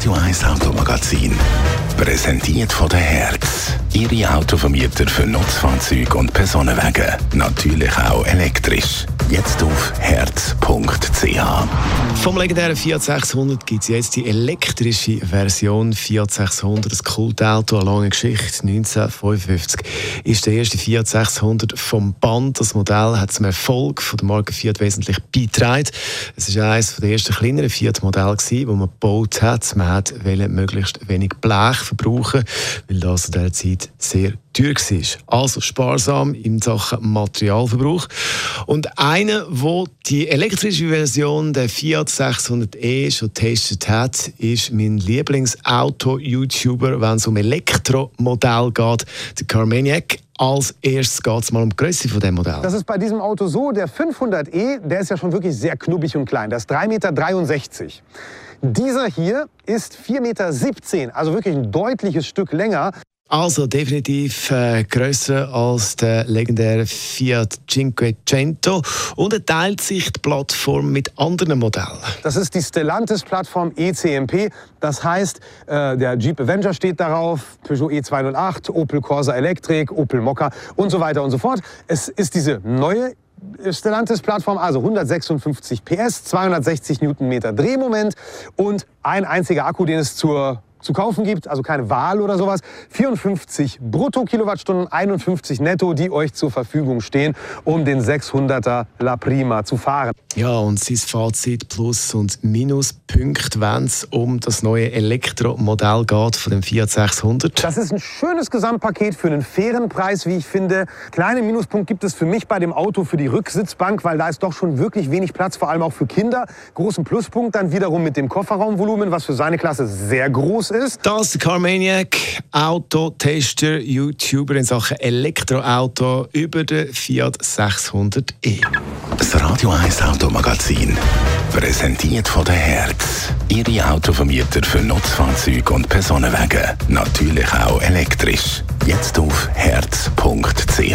Radio 1 Automagazin. Präsentiert von der Herz. Ihre Autovermieter für Nutzfahrzeuge und Personenwagen. Natürlich auch elektrisch. Jetzt auf herz.ch. Vom legendären Fiat 600 gibt es jetzt die elektrische Version Fiat 600. Das Kultauto, eine lange Geschichte. 1955 ist der erste Fiat 600 vom Band. Das Modell hat zum Erfolg von der Marke Fiat wesentlich beigetragen. Es war eines der ersten kleineren Fiat-Modelle, das man gebaut hat. Man wollte möglichst wenig Blech verbrauchen, weil das in dieser Zeit sehr teuer war. Also sparsam in Sachen Materialverbrauch. Und einer, der die elektrische Version der Fiat 600e schon getestet hat, ist mein Lieblingsauto-YouTuber, wenn es um Elektromodell geht, der Carmaniac. Als erstes geht es mal um die Größe von dem Modell. Das ist bei diesem Auto so, der 500e, der ist ja schon wirklich sehr knubbig und klein. Das ist 3,63 Meter. Dieser hier ist 4,17 Meter, also wirklich ein deutliches Stück länger. Also definitiv äh, grösser als der legendäre Fiat Cinquecento und er teilt sich die Plattform mit anderen Modellen. Das ist die Stellantis-Plattform ECMP. Das heißt, äh, der Jeep Avenger steht darauf, Peugeot E208, Opel Corsa Electric, Opel Mokka und so weiter und so fort. Es ist diese neue Stellantis-Plattform, also 156 PS, 260 Newtonmeter Drehmoment und ein einziger Akku, den es zur zu kaufen gibt, also keine Wahl oder sowas. 54 Brutto-Kilowattstunden, 51 netto, die euch zur Verfügung stehen, um den 600er La Prima zu fahren. Ja, und sein Fazit Plus- und Minuspunkt, wenn es um das neue Elektromodell geht von dem Fiat 600. Das ist ein schönes Gesamtpaket für einen fairen Preis, wie ich finde. Kleinen Minuspunkt gibt es für mich bei dem Auto für die Rücksitzbank, weil da ist doch schon wirklich wenig Platz, vor allem auch für Kinder. Großen Pluspunkt dann wiederum mit dem Kofferraumvolumen, was für seine Klasse sehr groß ist. Das ist Carmaniac, Autotester, YouTuber in Sachen Elektroauto über den Fiat 600e. Das Radio 1 Automagazin. Präsentiert von der Herz. Ihre Autovermieter für Nutzfahrzeuge und Personenwagen. Natürlich auch elektrisch. Jetzt auf herz.ch.